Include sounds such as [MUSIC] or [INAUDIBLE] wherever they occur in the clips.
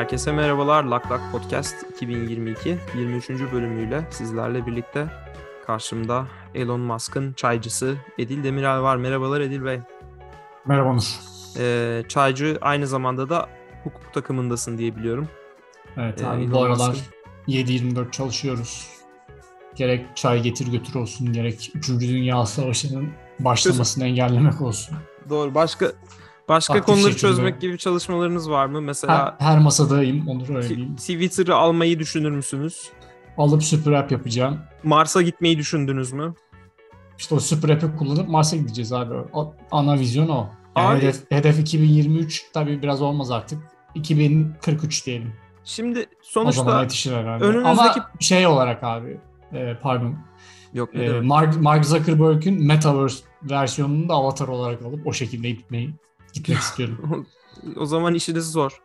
Herkese merhabalar. Lak Lak Podcast 2022 23. bölümüyle sizlerle birlikte karşımda Elon Musk'ın çaycısı Edil Demiral var. Merhabalar Edil Bey. Merhaba Onur. Ee, çaycı aynı zamanda da hukuk takımındasın diye biliyorum. Evet abi ee, bu aralar 7-24 çalışıyoruz. Gerek çay getir götür olsun gerek 3. Dünya Savaşı'nın başlamasını engellemek olsun. Doğru. Başka Başka Aktif konuları şekilde. çözmek gibi çalışmalarınız var mı? Mesela her, her masadayım Onur öyle diyeyim. Twitter'ı almayı düşünür müsünüz? Alıp süper app yapacağım. Mars'a gitmeyi düşündünüz mü? İşte o süper app'i kullanıp Mars'a gideceğiz abi. O, ana vizyon o. Yani abi, hedef, hedef 2023 tabii biraz olmaz artık. 2043 diyelim. Şimdi sonuçta o zaman yetişir herhalde. Önünüzdeki... Ama şey olarak abi e, pardon. Yok e, Mark, Mark Zuckerberg'ün Metaverse versiyonunu da avatar olarak alıp o şekilde gitmeyi gitmek istiyorum. o zaman işiniz zor.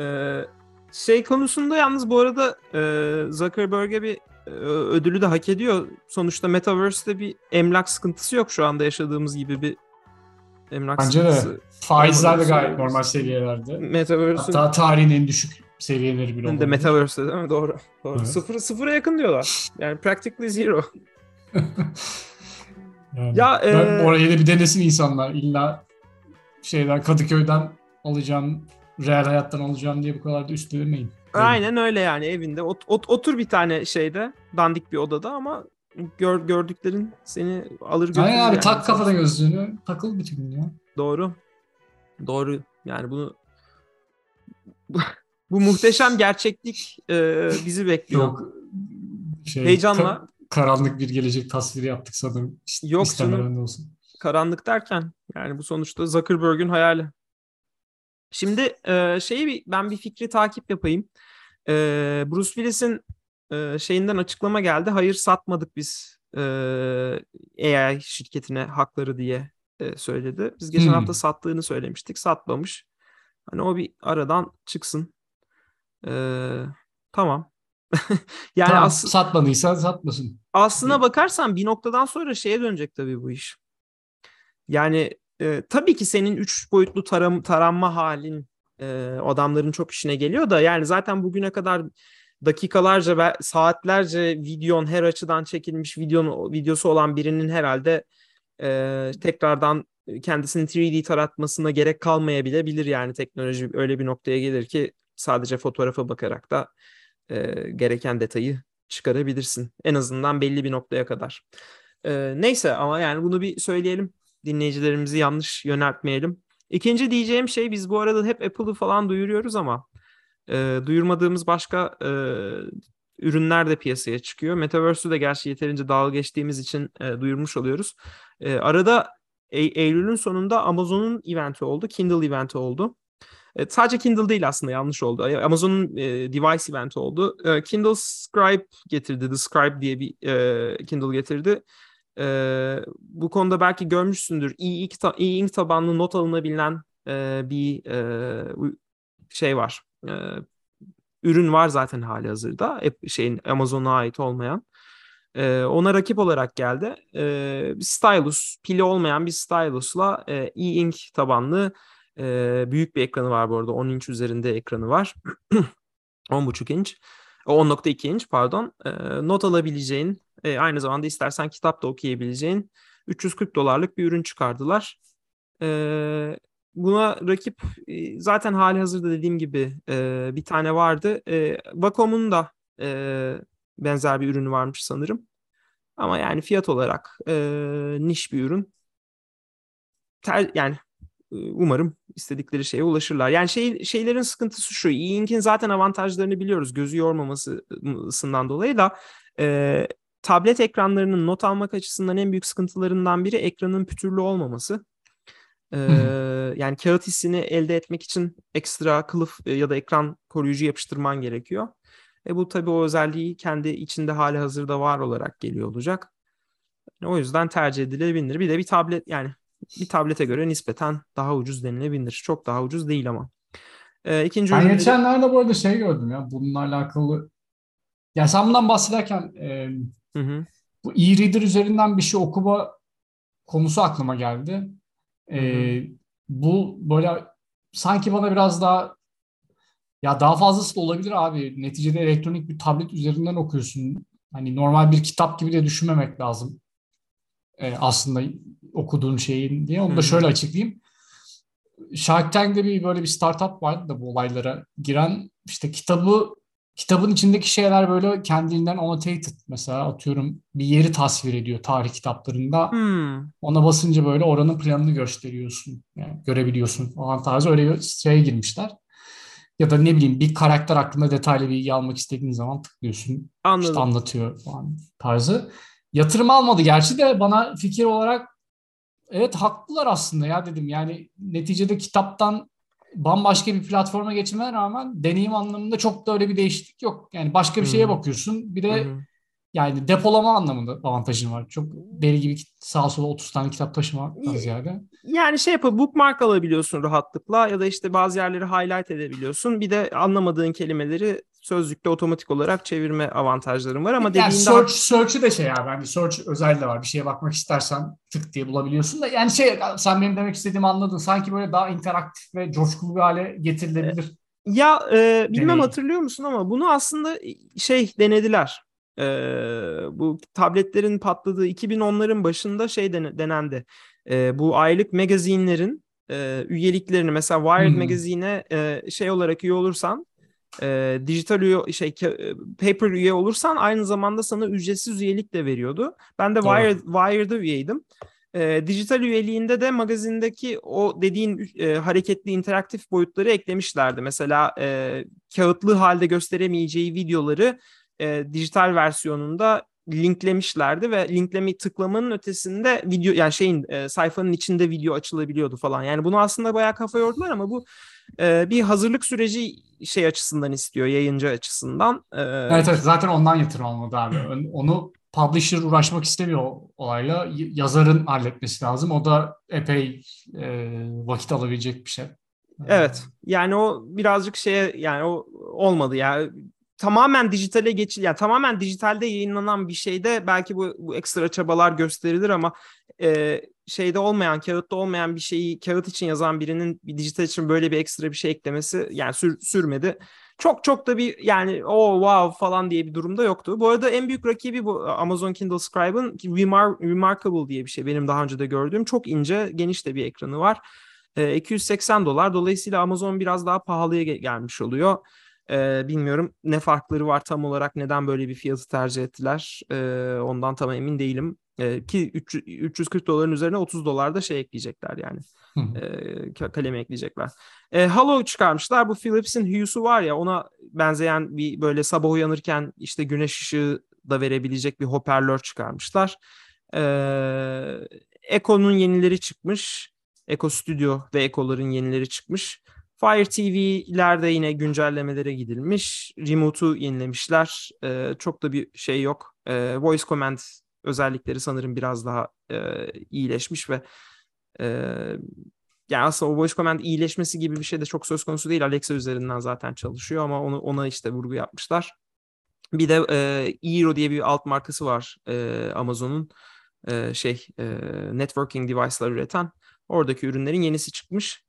Ee, şey konusunda yalnız bu arada e, Zuckerberg'e bir e, ödülü de hak ediyor. Sonuçta Metaverse'de bir emlak sıkıntısı yok şu anda yaşadığımız gibi bir emlak Bence sıkıntısı. de. Faizler de gayet normal seviyelerde. Metaverse'ün... Hatta tarihin en düşük seviyeleri bile olabilir. De Metaverse'de değil mi? Doğru. Doğru. Evet. Sıfır, sıfıra yakın diyorlar. [LAUGHS] Yani practically zero. [LAUGHS] yani, ya, e... orayı da bir denesin insanlar. İlla şeyden Kadıköy'den alacağım, real hayattan alacağım diye bu kadar da üstelemeyin. Aynen öyle yani evinde. Ot, ot, otur bir tane şeyde, dandik bir odada ama gör, gördüklerin seni alır götürür. Aynen abi yani. tak kafada gözlüğünü, takıl bütün gün ya. Doğru. Doğru. Yani bunu [LAUGHS] bu, muhteşem gerçeklik e, bizi bekliyor. Çok şey, Heyecanla. Ka- karanlık bir gelecek tasviri yaptık sanırım. Yok canım. Olsun. Karanlık derken yani bu sonuçta Zuckerberg'ün hayali. Şimdi e, şeyi bir, ben bir fikri takip yapayım. E, Bruce Willis'in e, şeyinden açıklama geldi. Hayır satmadık biz e, AI şirketine hakları diye e, söyledi. Biz geçen hmm. hafta sattığını söylemiştik. Satmamış. Hani o bir aradan çıksın. E, tamam. [LAUGHS] yani tamam, as- satmadıysa satmasın. Aslına bakarsan bir noktadan sonra şeye dönecek tabii bu iş. Yani e, tabii ki senin üç boyutlu taram, taranma halin e, adamların çok işine geliyor da yani zaten bugüne kadar dakikalarca ve saatlerce videon her açıdan çekilmiş videonun videosu olan birinin herhalde e, tekrardan kendisini 3D taratmasına gerek kalmayabilir yani teknoloji öyle bir noktaya gelir ki sadece fotoğrafa bakarak da e, gereken detayı çıkarabilirsin. En azından belli bir noktaya kadar. E, neyse ama yani bunu bir söyleyelim dinleyicilerimizi yanlış yöneltmeyelim. İkinci diyeceğim şey biz bu arada hep Apple'ı falan duyuruyoruz ama e, duyurmadığımız başka e, ürünler de piyasaya çıkıyor. Metaverse'ü de gerçi yeterince dalga geçtiğimiz için e, duyurmuş oluyoruz. E, arada e- Eylül'ün sonunda Amazon'un eventi oldu. Kindle eventi oldu. E, sadece Kindle değil aslında yanlış oldu. Amazon'un e, device eventi oldu. E, Kindle Scribe getirdi. The Scribe diye bir e, Kindle getirdi. E, bu konuda belki görmüşsündür. E-ink, ta- e-ink tabanlı not alınabilen e, bir e, şey var. E, ürün var zaten hali hazırda. Şeyin Amazon'a ait olmayan. E, ona rakip olarak geldi. E, stylus, pili olmayan bir stylusla e, e-ink tabanlı e, büyük bir ekranı var bu arada. 10 inç üzerinde ekranı var. [CLEARS THROAT] 10.5 inç. 10.2 inç pardon. E, not alabileceğin e, aynı zamanda istersen kitap da okuyabileceğin 340 dolarlık bir ürün çıkardılar. E, buna rakip e, zaten hali hazırda dediğim gibi e, bir tane vardı. E, Wacom'un da e, benzer bir ürünü varmış sanırım. Ama yani fiyat olarak e, niş bir ürün. Ter, yani umarım istedikleri şeye ulaşırlar. Yani şey, şeylerin sıkıntısı şu. E-Ink'in zaten avantajlarını biliyoruz. Gözü yormamasından dolayı da e, tablet ekranlarının not almak açısından en büyük sıkıntılarından biri ekranın pütürlü olmaması. Ee, yani kağıt hissini elde etmek için ekstra kılıf e, ya da ekran koruyucu yapıştırman gerekiyor. E bu tabii o özelliği kendi içinde hali hazırda var olarak geliyor olacak. O yüzden tercih edilebilir. Bir de bir tablet yani bir tablete göre nispeten daha ucuz denilebilir. Çok daha ucuz değil ama. Ee, ikinci ben ürünleri... geçenlerde bu arada şey gördüm ya bununla alakalı. Ya sen bundan bahsederken e, Hı hı. Bu e-reader üzerinden bir şey okuma konusu aklıma geldi. Ee, hı hı. Bu böyle sanki bana biraz daha Ya daha fazlası da olabilir abi. Neticede elektronik bir tablet üzerinden okuyorsun. Hani normal bir kitap gibi de düşünmemek lazım. Ee, aslında okuduğun şeyin diye. Onu da şöyle açıklayayım. Shark Tank'de bir böyle bir startup vardı da bu olaylara giren işte kitabı kitabın içindeki şeyler böyle kendinden annotated mesela atıyorum bir yeri tasvir ediyor tarih kitaplarında. Hmm. Ona basınca böyle oranın planını gösteriyorsun. Yani görebiliyorsun falan tarzı öyle bir şeye girmişler. Ya da ne bileyim bir karakter hakkında detaylı bilgi almak istediğin zaman tıklıyorsun. Anladım. İşte anlatıyor falan tarzı. Yatırım almadı gerçi de bana fikir olarak evet haklılar aslında ya dedim. Yani neticede kitaptan bambaşka bir platforma geçmene rağmen deneyim anlamında çok da öyle bir değişiklik yok. Yani başka bir şeye hmm. bakıyorsun. Bir de hmm. yani depolama anlamında avantajın var. Çok deli gibi sağa sola 30 tane kitap taşımaktan ziyade. Yani şey yapıp bookmark alabiliyorsun rahatlıkla ya da işte bazı yerleri highlight edebiliyorsun. Bir de anlamadığın kelimeleri sözlükte otomatik olarak çevirme avantajlarım var ama yani search, daha... search'ü de şey ya bence search özel de var. Bir şeye bakmak istersen tık diye bulabiliyorsun da yani şey sen benim demek istediğimi anladın. Sanki böyle daha interaktif ve coşkulu bir hale getirilebilir. Ya e, bilmem Deneyim. hatırlıyor musun ama bunu aslında şey denediler. E, bu tabletlerin patladığı 2010'ların başında şey denendi. E, bu aylık magazinlerin e, üyeliklerini mesela Wired hmm. magazine'e e, şey olarak üye olursan e, dijital üye şey paper üye olursan aynı zamanda sana ücretsiz üyelik de veriyordu. Ben de Wired, Wired'da üyeydim. E, dijital üyeliğinde de magazindeki o dediğin e, hareketli interaktif boyutları eklemişlerdi. Mesela e, kağıtlı halde gösteremeyeceği videoları e, dijital versiyonunda linklemişlerdi ve linklemi tıklamanın ötesinde video yani şeyin e, sayfanın içinde video açılabiliyordu falan. Yani bunu aslında bayağı kafa yordular ama bu e, bir hazırlık süreci şey açısından istiyor, yayıncı açısından. E, evet evet zaten ondan yatırım almadı abi. Onu publisher uğraşmak istemiyor olayla. Yazarın halletmesi lazım. O da epey e, vakit alabilecek bir şey. Evet. Yani o birazcık şeye yani o olmadı ya. Tamamen dijitale geçil yani tamamen dijitalde yayınlanan bir şeyde belki bu, bu ekstra çabalar gösterilir ama e, şeyde olmayan, kağıtta olmayan bir şeyi kağıt için yazan birinin bir dijital için böyle bir ekstra bir şey eklemesi yani sür, sürmedi. Çok çok da bir yani o oh, wow falan diye bir durumda yoktu. Bu arada en büyük rakibi bu Amazon Kindle Scribe'ın Remar Remarkable diye bir şey. Benim daha önce de gördüğüm çok ince, geniş de bir ekranı var. E, 280 dolar. Dolayısıyla Amazon biraz daha pahalıya gelmiş oluyor. E, bilmiyorum ne farkları var tam olarak neden böyle bir fiyatı tercih ettiler. E, ondan tam emin değilim. E, ki 300, 340 doların üzerine 30 dolar da şey ekleyecekler yani. e, kalemi ekleyecekler. E, Halo çıkarmışlar. Bu Philips'in Hue'su var ya ona benzeyen bir böyle sabah uyanırken işte güneş ışığı da verebilecek bir hoparlör çıkarmışlar. E, Echo'nun yenileri çıkmış. Echo Studio ve Echo'ların yenileri çıkmış. Fire TV'lerde yine güncellemelere gidilmiş. Remote'u yenilemişler. Ee, çok da bir şey yok. Ee, voice Command özellikleri sanırım biraz daha e, iyileşmiş ve e, yani aslında o voice command iyileşmesi gibi bir şey de çok söz konusu değil. Alexa üzerinden zaten çalışıyor ama onu ona işte vurgu yapmışlar. Bir de e, Eero diye bir alt markası var e, Amazon'un e, şey e, networking device'lar üreten. Oradaki ürünlerin yenisi çıkmış.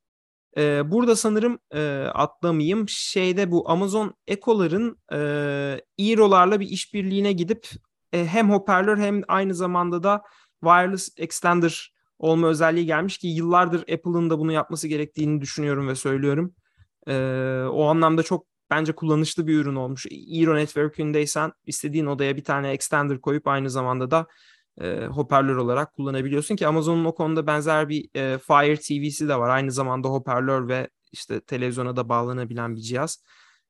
Burada sanırım e, atlamayayım. Şeyde bu Amazon Echo'ların e, Eero'larla bir işbirliğine gidip e, hem hoparlör hem aynı zamanda da wireless extender olma özelliği gelmiş ki yıllardır Apple'ın da bunu yapması gerektiğini düşünüyorum ve söylüyorum. E, o anlamda çok bence kullanışlı bir ürün olmuş. Eero Network'ündeysen istediğin odaya bir tane extender koyup aynı zamanda da e, hoparlör olarak kullanabiliyorsun ki Amazon'un o konuda benzer bir e, Fire TV'si de var. Aynı zamanda hoparlör ve işte televizyona da bağlanabilen bir cihaz.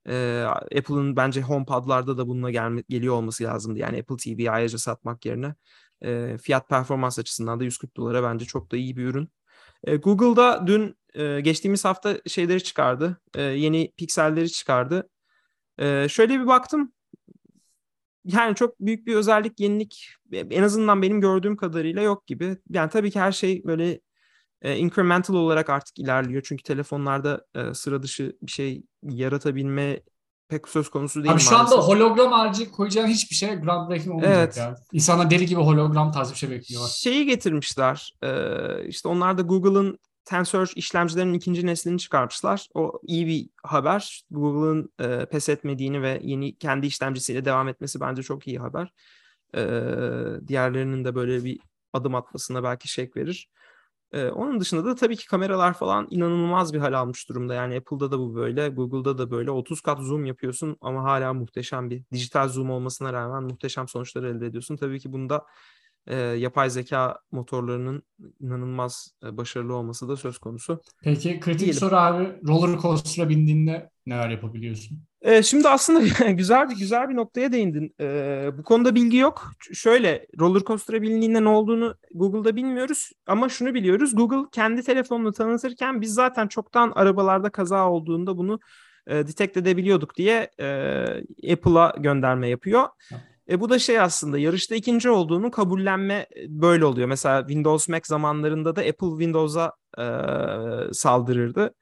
E, Apple'ın bence HomePod'larda da bununla gel- geliyor olması lazımdı. Yani Apple TV'yi ayrıca satmak yerine e, fiyat performans açısından da 140 dolara bence çok da iyi bir ürün. E, Google'da dün e, geçtiğimiz hafta şeyleri çıkardı. E, yeni pikselleri çıkardı. E, şöyle bir baktım. Yani çok büyük bir özellik, yenilik en azından benim gördüğüm kadarıyla yok gibi. Yani tabii ki her şey böyle e, incremental olarak artık ilerliyor. Çünkü telefonlarda e, sıra dışı bir şey yaratabilme pek söz konusu değil Abi şu anda hologram harici koyacağın hiçbir şey groundbreaking olmayacak evet. yani. İnsanlar deli gibi hologram tarzı bir şey bekliyorlar. Şeyi getirmişler. E, işte onlar da Google'ın Tensor işlemcilerin ikinci neslini çıkarmışlar. O iyi bir haber. Google'ın e, pes etmediğini ve yeni kendi işlemcisiyle devam etmesi bence çok iyi haber. E, diğerlerinin de böyle bir adım atmasına belki şek verir. Ee, onun dışında da tabii ki kameralar falan inanılmaz bir hal almış durumda. Yani Apple'da da bu böyle, Google'da da böyle. 30 kat zoom yapıyorsun ama hala muhteşem bir dijital zoom olmasına rağmen muhteşem sonuçlar elde ediyorsun. Tabii ki bunda e, yapay zeka motorlarının inanılmaz e, başarılı olması da söz konusu. Peki kritik Diyelim. soru abi roller coaster'a bindiğinde neler yapabiliyorsun? E, şimdi aslında [LAUGHS] güzel bir güzel bir noktaya değindin. E, bu konuda bilgi yok. Şöyle roller coaster'a bindiğinde ne olduğunu Google'da bilmiyoruz ama şunu biliyoruz. Google kendi telefonunu tanıtırken biz zaten çoktan arabalarda kaza olduğunda bunu e, detect edebiliyorduk diye e, Apple'a gönderme yapıyor. E, bu da şey aslında yarışta ikinci olduğunu kabullenme e, böyle oluyor. Mesela Windows Mac zamanlarında da Apple Windows'a e, saldırırdı.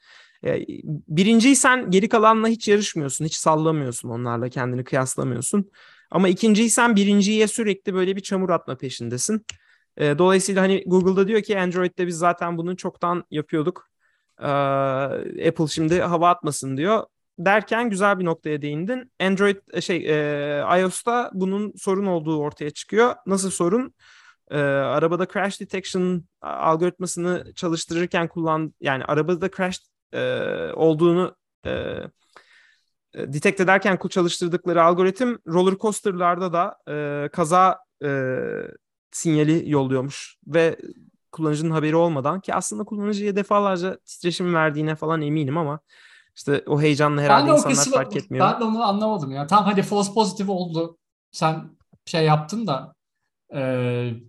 E, birinciysen geri kalanla hiç yarışmıyorsun, hiç sallamıyorsun onlarla kendini kıyaslamıyorsun. Ama ikinciysen birinciye sürekli böyle bir çamur atma peşindesin. E, dolayısıyla hani Google'da diyor ki Android'de biz zaten bunu çoktan yapıyorduk. E, Apple şimdi hava atmasın diyor derken güzel bir noktaya değindin. Android e, şey e, iOS'ta bunun sorun olduğu ortaya çıkıyor. Nasıl sorun? E, arabada crash detection algoritmasını çalıştırırken kullan yani arabada crash e, olduğunu e, e detect ederken çalıştırdıkları algoritm roller coaster'larda da e, kaza e, sinyali yolluyormuş ve kullanıcının haberi olmadan ki aslında kullanıcıya defalarca titreşim verdiğine falan eminim ama işte o heyecanla herhalde insanlar kısmı, fark etmiyor. Ben de onu anlamadım ya. Tam hadi false pozitif oldu. Sen şey yaptın da e,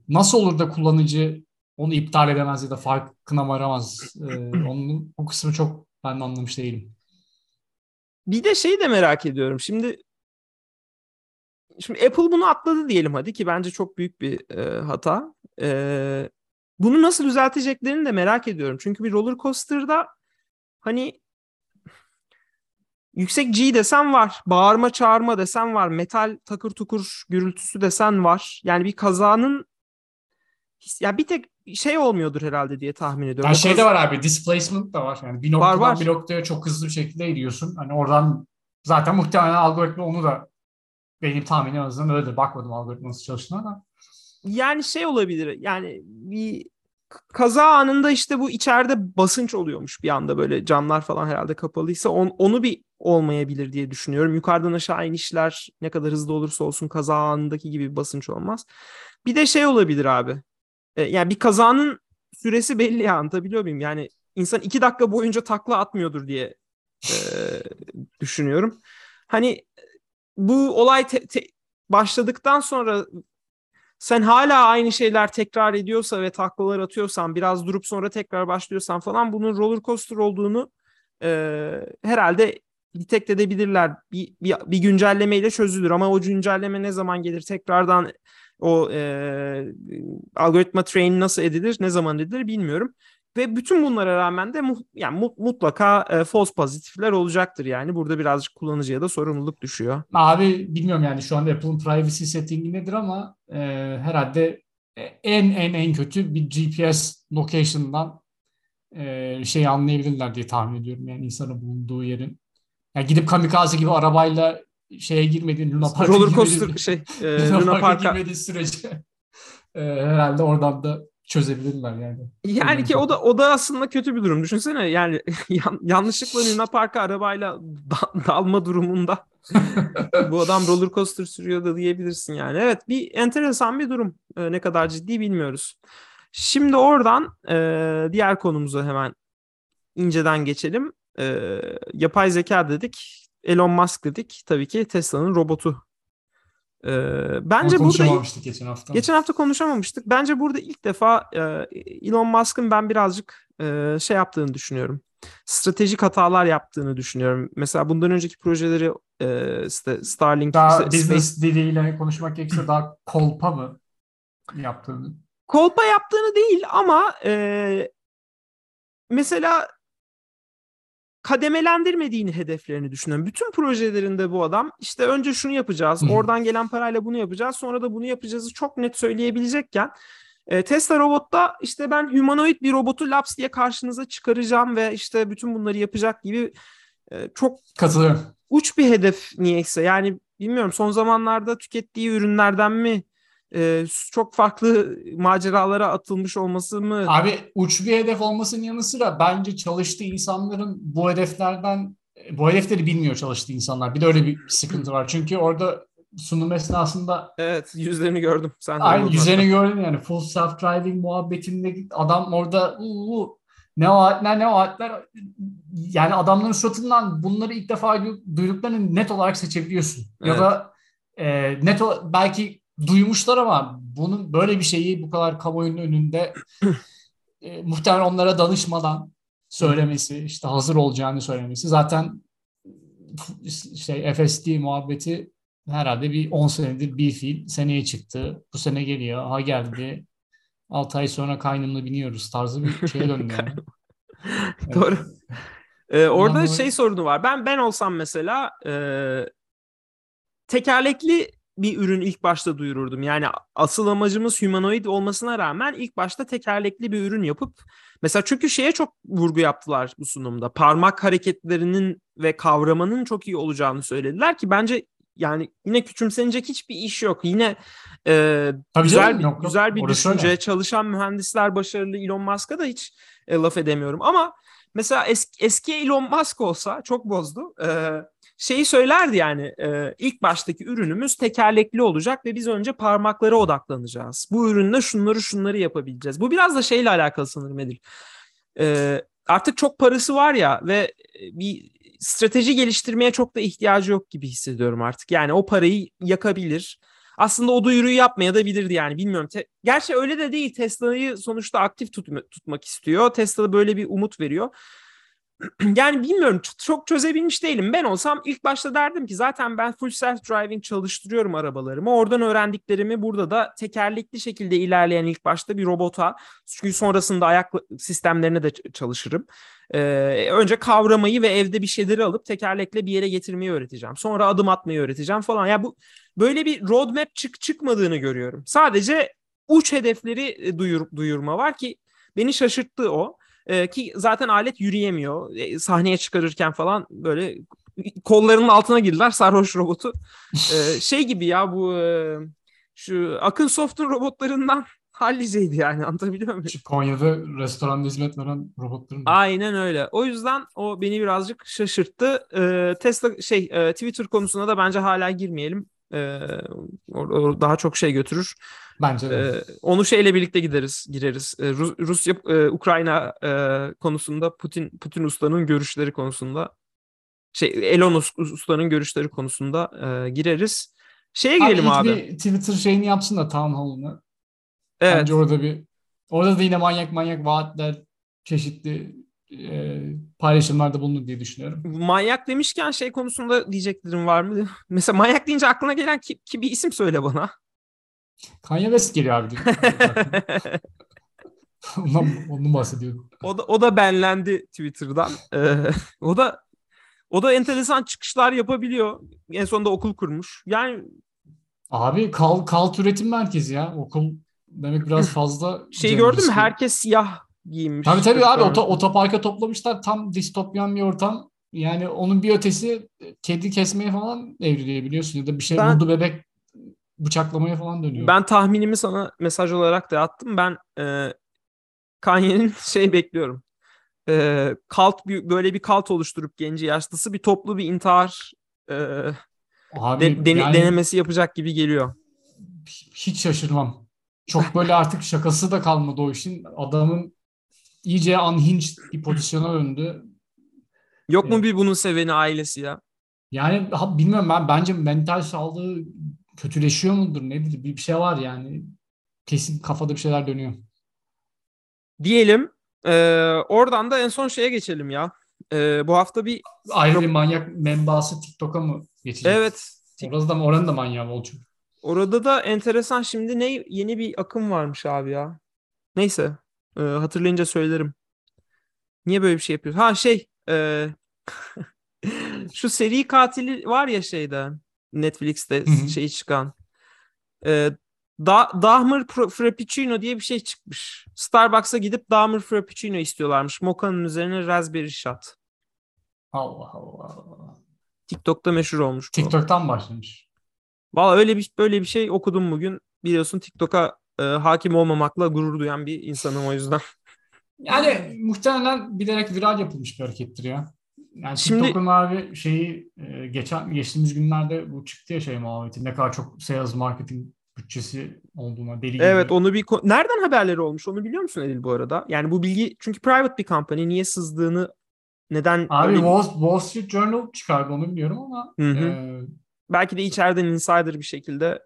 nasıl olur da kullanıcı onu iptal edemez ya da farkına varamaz. E, [CLEARS THROAT] onun bu kısmı çok ben de anlamış değilim. Bir de şeyi de merak ediyorum. Şimdi şimdi Apple bunu atladı diyelim hadi ki bence çok büyük bir e, hata. E, bunu nasıl düzelteceklerini de merak ediyorum. Çünkü bir roller coaster'da hani Yüksek G desen var. Bağırma çağırma desen var. Metal takır tukur gürültüsü desen var. Yani bir kazanın ya bir tek şey olmuyordur herhalde diye tahmin ediyorum. Yani şey de var abi displacement da var. Yani bir noktadan var, var. bir noktaya çok hızlı bir şekilde gidiyorsun. Hani oradan zaten muhtemelen algoritma onu da benim tahminim azından öyle. Bakmadım algoritma nasıl çalıştığına da. Yani şey olabilir. Yani bir kaza anında işte bu içeride basınç oluyormuş bir anda böyle camlar falan herhalde kapalıysa on, onu bir olmayabilir diye düşünüyorum. Yukarıdan aşağı inişler ne kadar hızlı olursa olsun kaza anındaki gibi basınç olmaz. Bir de şey olabilir abi. E, yani bir kazanın süresi belli ya anlatabiliyor muyum? Yani insan iki dakika boyunca takla atmıyordur diye e, düşünüyorum. Hani bu olay te- te- başladıktan sonra sen hala aynı şeyler tekrar ediyorsa ve taklalar atıyorsan biraz durup sonra tekrar başlıyorsan falan bunun roller coaster olduğunu e, herhalde detect edebilirler. Bir, bir, bir güncellemeyle çözülür ama o güncelleme ne zaman gelir tekrardan o e, algoritma train nasıl edilir ne zaman edilir bilmiyorum. Ve bütün bunlara rağmen de mu, yani mutlaka e, false pozitifler olacaktır yani. Burada birazcık kullanıcıya da sorumluluk düşüyor. Abi bilmiyorum yani şu anda Apple'ın privacy settingi nedir ama e, herhalde en en en kötü bir GPS location'dan e, şey anlayabilirler diye tahmin ediyorum. Yani insanın bulunduğu yerin. Yani gidip kamikaze gibi arabayla şeye girmediğin Luna Park'a Roller coaster şey [LAUGHS] e, Luna, Park'a girmediğin sürece e, herhalde oradan da çözebilirler yani. Yani ki o da o da aslında kötü bir durum. Düşünsene yani [LAUGHS] yanlışlıkla Luna Park'a arabayla da, dalma durumunda [LAUGHS] bu adam roller coaster sürüyor da diyebilirsin yani. Evet bir enteresan bir durum. Ee, ne kadar ciddi bilmiyoruz. Şimdi oradan e, diğer konumuza hemen inceden geçelim. E, yapay zeka dedik. Elon Musk dedik. Tabii ki Tesla'nın robotu ee, bence burada geçen hafta. Geçen hafta konuşamamıştık. Bence burada ilk defa e, Elon Musk'ın ben birazcık e, şey yaptığını düşünüyorum. Stratejik hatalar yaptığını düşünüyorum. Mesela bundan önceki projeleri e, işte Starlink daha işte business Space... diliyle konuşmak gerekirse daha kolpa mı yaptığını? Kolpa yaptığını değil ama e, mesela kademelendirmediğini hedeflerini düşünüyorum. Bütün projelerinde bu adam işte önce şunu yapacağız, oradan gelen parayla bunu yapacağız, sonra da bunu yapacağızı çok net söyleyebilecekken E, Tesla robotta işte ben humanoid bir robotu laps diye karşınıza çıkaracağım ve işte bütün bunları yapacak gibi e, çok katılıyorum. Uç bir hedef niyeyse. Yani bilmiyorum son zamanlarda tükettiği ürünlerden mi e, çok farklı maceralara atılmış olması mı? Abi uç bir hedef olmasının yanı sıra bence çalıştığı insanların bu hedeflerden bu hedefleri bilmiyor çalıştığı insanlar. Bir de öyle bir sıkıntı var. Çünkü orada sunum esnasında Evet yüzlerini gördüm. Sen Aynı yüzlerini gördün yani. Full self driving muhabbetinde adam orada uu, ne vaatler ne vaatler yani adamların suratından bunları ilk defa duyduklarını net olarak seçebiliyorsun. Evet. Ya da e, net belki duymuşlar ama bunun böyle bir şeyi bu kadar kamuoyunun önünde [CLEARS THROAT] e, muhtemelen onlara danışmadan söylemesi, işte hazır olacağını söylemesi zaten şey FSD muhabbeti herhalde bir 10 senedir bir fiil seneye çıktı. Bu sene geliyor. Ha geldi. 6 ay sonra kaynımla biniyoruz tarzı bir şeye [LAUGHS] döndü yani. Doğru. Ee, orada şey sorunu var. Ben ben olsam mesela e, tekerlekli bir ürün ilk başta duyururdum. Yani asıl amacımız humanoid olmasına rağmen ilk başta tekerlekli bir ürün yapıp mesela çünkü şeye çok vurgu yaptılar bu sunumda. Parmak hareketlerinin ve kavramanın çok iyi olacağını söylediler ki bence yani yine küçümsenecek hiçbir iş yok. Yine e, güzel canım, bir yok, güzel bir düşünce, öyle. çalışan mühendisler başarılı Elon Musk'a da hiç e, laf edemiyorum ama mesela es, eski Elon Musk olsa çok bozdu. E, şeyi söylerdi yani e, ilk baştaki ürünümüz tekerlekli olacak ve biz önce parmaklara odaklanacağız. Bu ürünle şunları şunları yapabileceğiz. Bu biraz da şeyle alakalı sanırım Edil. E, artık çok parası var ya ve bir strateji geliştirmeye çok da ihtiyacı yok gibi hissediyorum artık. Yani o parayı yakabilir. Aslında o duyuruyu yapmaya da bilirdi yani bilmiyorum. Te- Gerçi öyle de değil. Tesla'yı sonuçta aktif tutma- tutmak istiyor. Tesla böyle bir umut veriyor. [CLEARS THROAT] yani bilmiyorum çok çözebilmiş değilim. Ben olsam ilk başta derdim ki zaten ben full self driving çalıştırıyorum arabalarımı. Oradan öğrendiklerimi burada da tekerlekli şekilde ilerleyen ilk başta bir robota çünkü sonrasında ayak sistemlerine de çalışırım. Ee, önce kavramayı ve evde bir şeyleri alıp tekerlekle bir yere getirmeyi öğreteceğim. Sonra adım atmayı öğreteceğim falan. Ya yani bu böyle bir roadmap çık çıkmadığını görüyorum. Sadece uç hedefleri e, duyur, duyurma var ki beni şaşırttı o. Ee, ki zaten alet yürüyemiyor. E, sahneye çıkarırken falan böyle kollarının altına girdiler sarhoş robotu. Ee, [LAUGHS] şey gibi ya bu e, şu Akın Soft'un robotlarından [LAUGHS] halliceydi yani anlatabiliyor muyum? Konya'da restoranda hizmet veren robotların. Aynen öyle. O yüzden o beni birazcık şaşırttı. Ee, Tesla şey e, Twitter konusuna da bence hala girmeyelim. Ee, daha çok şey götürür. Bence de. Ee, onu şeyle birlikte gideriz, gireriz. Ee, Rus, Rusya, e, Ukrayna e, konusunda Putin Putin Usta'nın görüşleri konusunda şey Elon Usta'nın görüşleri konusunda e, gireriz. Şeye girelim abi. abi. Bir Twitter şeyini yapsın da Town Hall'ını. Evet. Bence orada bir orada da yine manyak manyak vaatler çeşitli e, paylaşımlarda bulunur diye düşünüyorum. Manyak demişken şey konusunda diyeceklerim var mı? [LAUGHS] Mesela manyak deyince aklına gelen ki, ki bir isim söyle bana. Kanye West geliyor abi. [LAUGHS] ondan, ondan bahsediyorum. O da, o da benlendi Twitter'dan. Ee, o da o da enteresan çıkışlar yapabiliyor. En sonunda okul kurmuş. Yani Abi kal, kalt üretim merkezi ya. Okul demek biraz fazla. şey gördün mü? Herkes siyah giymiş. Tabii tabii abi ot- otoparka toplamışlar. Tam distopyan bir ortam. Yani onun bir ötesi kedi kesmeye falan evriliyor biliyorsun. Ya da bir şey ben, buldu bebek bıçaklamaya falan dönüyor. Ben tahminimi sana mesaj olarak da attım. Ben e, Kanye'nin [LAUGHS] şey bekliyorum. E, kalt bir, böyle bir kalt oluşturup genci yaşlısı bir toplu bir intihar e, Abi, de, dene, yani, denemesi yapacak gibi geliyor. Hiç şaşırmam. Çok böyle artık şakası da kalmadı o işin. Adamın iyice unhinged bir pozisyona döndü. Yok mu bir bunun seveni ailesi ya? Yani ha, bilmiyorum ben bence mental sağlığı kötüleşiyor mudur nedir bir şey var yani. Kesin kafada bir şeyler dönüyor. Diyelim. E, oradan da en son şeye geçelim ya. E, bu hafta bir... Ayrı bir manyak membası TikTok'a mı geçecek? Evet. Orası da, oranın da manyağı olacak. Orada da enteresan şimdi ne yeni bir akım varmış abi ya. Neyse. E, hatırlayınca söylerim. Niye böyle bir şey yapıyoruz? Ha şey e, [LAUGHS] şu seri katili var ya şeyde Netflix'te şey çıkan. E, Da Dahmer Frappuccino diye bir şey çıkmış. Starbucks'a gidip Dahmer Frappuccino istiyorlarmış. Mocha'nın üzerine raspberry shot. Allah Allah. TikTok'ta meşhur olmuş. Bu. TikTok'tan başlamış. Valla öyle bir böyle bir şey okudum bugün. Biliyorsun TikTok'a e, hakim olmamakla gurur duyan bir insanım o yüzden. [LAUGHS] Yani muhtemelen bilerek viral yapılmış bir harekettir ya. Yani Şimdi, TikTok'un abi şeyi e, geçen geçtiğimiz günlerde bu çıktı ya şey muhabbeti. Ne kadar çok sales marketing bütçesi olduğuna deli gibi. Evet onu bir nereden haberleri olmuş onu biliyor musun Edil bu arada? Yani bu bilgi çünkü private bir company niye sızdığını neden Abi öyle... Wall, Wall Street Journal çıkardı onu biliyorum ama hı hı. E... belki de içeriden insider bir şekilde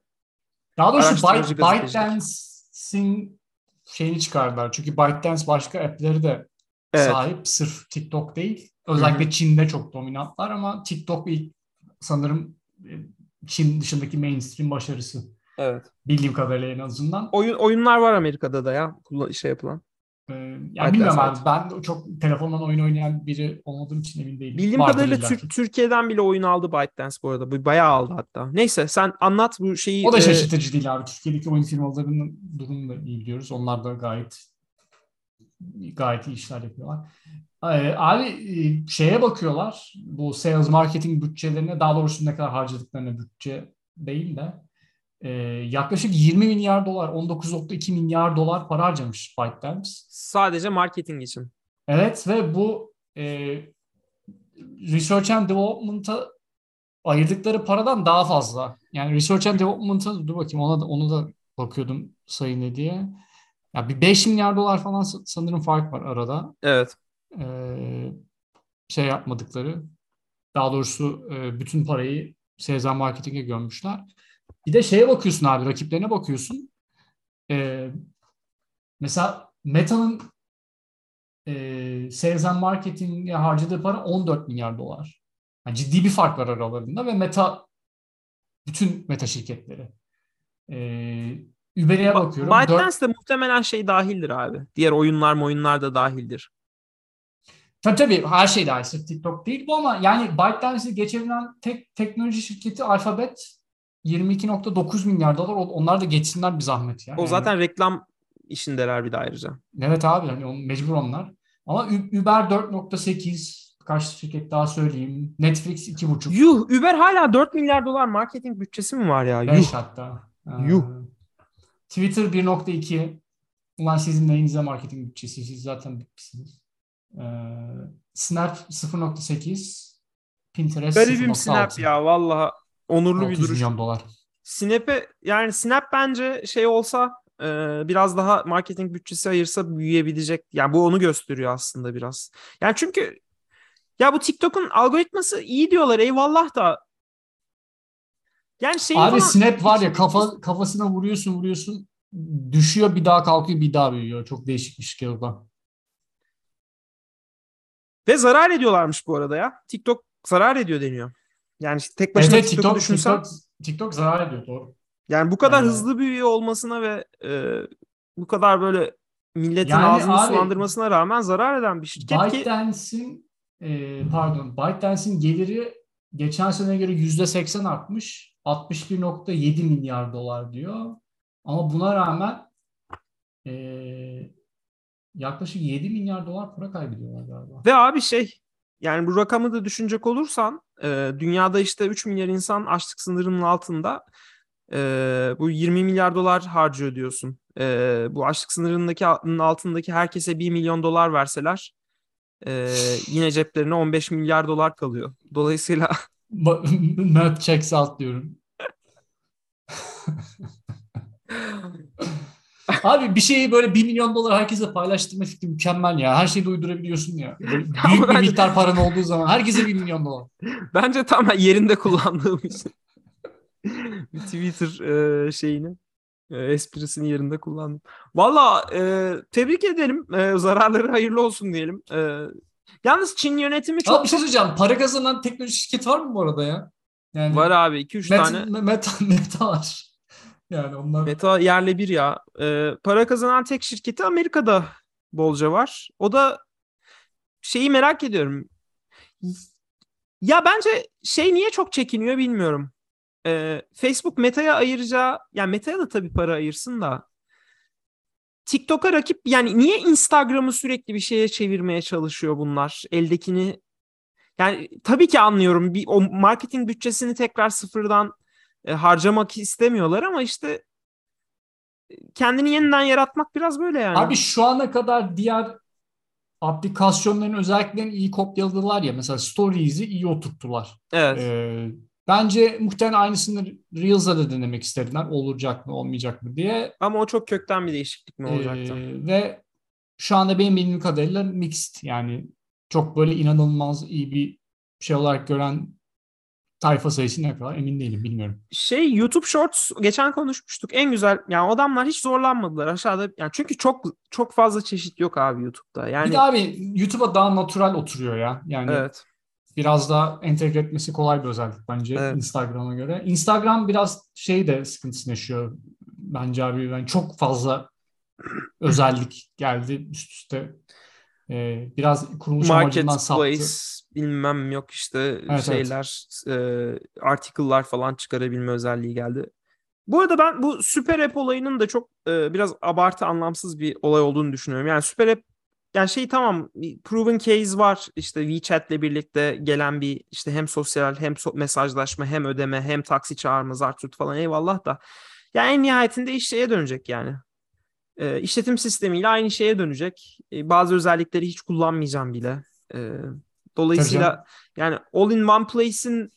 daha doğrusu Byte, ByteDance'in şeyini çıkardılar. Çünkü ByteDance başka app'leri de evet. sahip. Sırf TikTok değil. Özellikle Hı-hı. Çin'de çok dominantlar ama TikTok ilk sanırım e, Çin dışındaki mainstream başarısı. Evet. Bildiğim kadarıyla en azından. Oyun oyunlar var Amerika'da da ya şey yapılan. Ee, ya bilmiyorum abi ben çok telefondan oyun oynayan biri olmadığım için emin değilim. Bildiğim Vardır kadarıyla Tür- Türkiye'den bile oyun aldı ByteDance bu arada. Bu bayağı aldı hatta. Neyse sen anlat bu şeyi. O da e, şaşırtıcı e... değil abi. Türkiye'deki oyun firmalarının durumunu da iyi biliyoruz. Onlar da gayet gayet iyi işler yapıyorlar. Ee, abi e, şeye bakıyorlar. Bu sales marketing bütçelerine daha doğrusu ne kadar harcadıklarına bütçe değil de e, yaklaşık 20 milyar dolar, 19.2 milyar dolar para harcamış ByteDance. Sadece marketing için. Evet ve bu e, Research and Development'a ayırdıkları paradan daha fazla. Yani Research and Development'a dur bakayım ona da, onu da bakıyordum sayı ne diye. Ya bir 5 milyar dolar falan sanırım fark var arada. Evet. Ee, şey yapmadıkları. Daha doğrusu e, bütün parayı sales marketing'e gömmüşler. Bir de şeye bakıyorsun abi, rakiplerine bakıyorsun. Ee, mesela Meta'nın e, sales and marketing'e harcadığı para 14 milyar dolar. Yani ciddi bir fark var aralarında ve Meta bütün Meta şirketleri. Ee, Uber'e bakıyorum. ByteDance de muhtemelen şey dahildir abi. Diğer oyunlar mı oyunlar da dahildir. Tabii tabii her şey dahil. TikTok değil bu ama yani ByteDance'i geçebilen tek teknoloji şirketi Alphabet 22.9 milyar dolar. Onlar da geçsinler bir zahmet ya. O zaten yani. reklam işindeler bir de ayrıca. Evet abi yani mecbur onlar. Ama Uber 4.8 kaç şirket daha söyleyeyim. Netflix 2.5. Yuh Uber hala 4 milyar dolar marketing bütçesi mi var ya? 5 Yuh. hatta. Yuh. Twitter 1.2 Ulan sizin neyinize marketing bütçesi siz zaten bitmişsiniz. Ee, Snap 0.8 Pinterest Garibim 0.6 Snap ya vallahi onurlu bir duruş. milyon dolar. Snap'e yani Snap bence şey olsa e, biraz daha marketing bütçesi ayırsa büyüyebilecek. Yani bu onu gösteriyor aslında biraz. Yani çünkü ya bu TikTok'un algoritması iyi diyorlar eyvallah da yani şey Abi falan... Snap var ya kafa kafasına vuruyorsun vuruyorsun düşüyor bir daha kalkıyor bir daha büyüyor. Çok değişik bir şey orada. Ve zarar ediyorlarmış bu arada ya. TikTok zarar ediyor deniyor. Yani tek başına evet, TikTok'u TikTok, düşünsen... TikTok, TikTok zarar ediyor doğru. Yani bu kadar yani... hızlı büyüyor olmasına ve e, bu kadar böyle milletin yani ağzını abi, sulandırmasına rağmen zarar eden bir şirket ByteDance'in ki... e, pardon ByteDance'in geliri geçen sene göre %80 artmış. 61.7 milyar dolar diyor. Ama buna rağmen e, yaklaşık 7 milyar dolar para kaybediyorlar galiba. Ve abi şey yani bu rakamı da düşünecek olursan e, dünyada işte 3 milyar insan açlık sınırının altında e, bu 20 milyar dolar harcıyor diyorsun. E, bu açlık sınırındaki altındaki herkese 1 milyon dolar verseler e, yine ceplerine 15 milyar dolar kalıyor. Dolayısıyla Math [LAUGHS] checks out diyorum. [LAUGHS] Abi bir şeyi böyle 1 milyon dolar herkese paylaştırma fikri mükemmel ya. Her şeyi uydurabiliyorsun ya. Böyle [LAUGHS] büyük bir miktar paran olduğu zaman herkese 1 milyon dolar. Bence tamamen yerinde kullandığım [LAUGHS] için. Twitter e, şeyini e, esprisini yerinde kullandım. Valla e, tebrik edelim. E, zararları hayırlı olsun diyelim. E, yalnız Çin yönetimi çok... Abi bir şey söyleyeceğim. Para kazanan teknoloji şirketi var mı bu arada ya? Yani var abi 2-3 tane. Meta, meta var. Yani onlar... Meta yerle bir ya. Ee, para kazanan tek şirketi Amerika'da bolca var. O da şeyi merak ediyorum. Ya bence şey niye çok çekiniyor bilmiyorum. e, Facebook Meta'ya ayıracağı yani Meta'ya da tabii para ayırsın da TikTok'a rakip yani niye Instagram'ı sürekli bir şeye çevirmeye çalışıyor bunlar? Eldekini yani tabii ki anlıyorum. Bir o marketing bütçesini tekrar sıfırdan e, harcamak istemiyorlar ama işte kendini yeniden yaratmak biraz böyle yani. Abi şu ana kadar diğer aplikasyonların özelliklerini iyi kopyaladılar ya. Mesela Stories'i iyi oturttular. Evet. Ee, bence muhtemelen aynısını Reels'a da denemek istediler. Olacak mı olmayacak mı diye. Ama o çok kökten bir değişiklik mi olacaktı? Ee, ve şu anda benim bildiğim kadarıyla mixed yani çok böyle inanılmaz iyi bir şey olarak gören tayfa sayısı ne kadar emin değilim bilmiyorum. Şey YouTube Shorts geçen konuşmuştuk. En güzel yani adamlar hiç zorlanmadılar aşağıda. Yani çünkü çok çok fazla çeşit yok abi YouTube'da. Yani Bir de abi YouTube'a daha natural oturuyor ya. Yani Evet. biraz daha entegre etmesi kolay bir özellik bence Evet. Instagram'a göre. Instagram biraz şey de sıkıntısını yaşıyor bence abi. Yani çok fazla özellik geldi üst üste. Ee, biraz kuruluş amacından saptı. Marketplace bilmem yok işte evet. şeyler e, article'lar falan çıkarabilme özelliği geldi. Bu arada ben bu süper app olayının da çok e, biraz abartı anlamsız bir olay olduğunu düşünüyorum. Yani süper app yani şey tamam proven case var işte WeChat'le birlikte gelen bir işte hem sosyal hem so- mesajlaşma hem ödeme hem taksi çağırma zartürt falan eyvallah da yani en nihayetinde iş şeye dönecek yani. E, işletim sistemiyle aynı şeye dönecek. E, bazı özellikleri hiç kullanmayacağım bile. E, dolayısıyla yani all in one place'in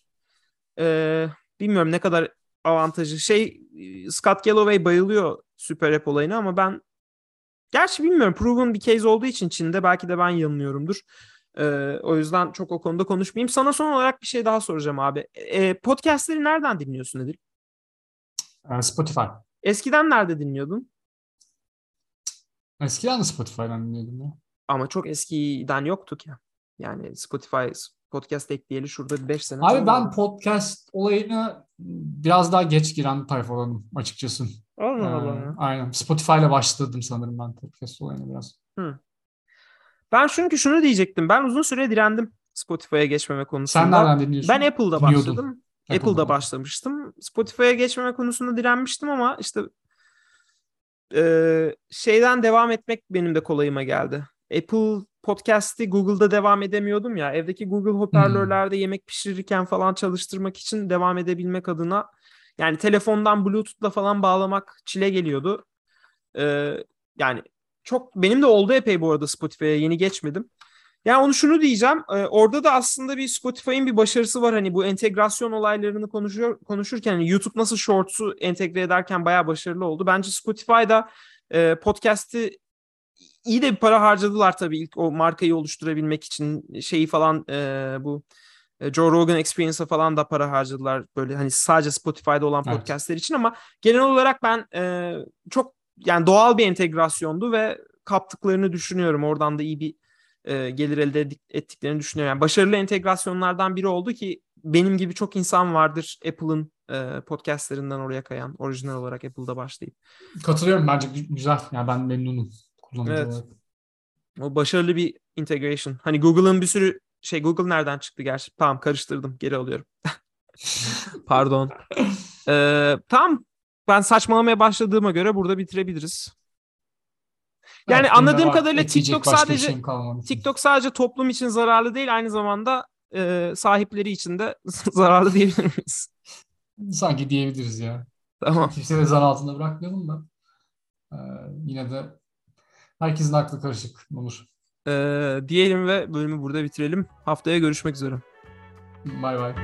e, bilmiyorum ne kadar avantajı. Şey Scott Galloway bayılıyor süper app olayına ama ben gerçi bilmiyorum proven bir case olduğu için Çin'de belki de ben yanılıyorumdur. E, o yüzden çok o konuda konuşmayayım. Sana son olarak bir şey daha soracağım abi. E, podcastleri nereden dinliyorsun Edil? Spotify. Eskiden nerede dinliyordun? Eskiden de Spotify'dan dinliyordum ya. Ama çok eskiden yoktu ki. Yani Spotify podcast ekleyeli şurada 5 sene. Abi ben podcast olayına biraz daha geç giren tayfalanım açıkçası. Allah Ee, Allah. aynen. Spotify ile başladım sanırım ben podcast olayına biraz. Hı. Ben çünkü şunu diyecektim. Ben uzun süre direndim Spotify'a geçmeme konusunda. Sen nereden dinliyorsun? Ben Apple'da başladım. Apple'da. Apple'da başlamıştım. Spotify'a geçmeme konusunda direnmiştim ama işte e, şeyden devam etmek benim de kolayıma geldi. Apple Podcast'i Google'da devam edemiyordum ya. Evdeki Google hoparlörlerde yemek pişirirken falan çalıştırmak için devam edebilmek adına yani telefondan Bluetooth'la falan bağlamak çile geliyordu. E, yani çok benim de oldu epey bu arada Spotify'a yeni geçmedim. Yani onu şunu diyeceğim. e, orada da aslında bir Spotify'ın bir başarısı var. Hani bu entegrasyon olaylarını konuşuyor konuşurken hani YouTube nasıl Shorts'u entegre ederken bayağı başarılı oldu. Bence Spotify'da e, podcast'i iyi de bir para harcadılar tabii ilk o markayı oluşturabilmek için şeyi falan e, bu e, Joe Rogan Experience'a falan da para harcadılar böyle hani sadece Spotify'da olan Evet. podcastler için ama genel olarak ben e, çok yani doğal bir entegrasyondu ve kaptıklarını düşünüyorum. Oradan da iyi bir e, gelir elde ettiklerini düşünüyorum. Yani başarılı entegrasyonlardan biri oldu ki benim gibi çok insan vardır Apple'ın e, podcastlerinden oraya kayan orijinal olarak Apple'da başlayıp. Katılıyorum bence gü- güzel. Yani ben memnunum kullanıcı Evet. olarak. O başarılı bir integration. Hani Google'ın bir sürü şey Google nereden çıktı gerçi? Tamam karıştırdım. Geri alıyorum. [LAUGHS] Pardon. Ee, tamam. Ben saçmalamaya başladığıma göre burada bitirebiliriz. Yani de anladığım var. kadarıyla TikTok sadece. TikTok sadece toplum için zararlı değil, aynı zamanda e, sahipleri için de [LAUGHS] zararlı diyebilir miyiz? Sanki diyebiliriz ya. Tamam. Kimseyi zan altında bırakmayalım da. Ee, yine de herkesin aklı karışık olur. Ee, diyelim ve bölümü burada bitirelim. Haftaya görüşmek üzere. Bay bay.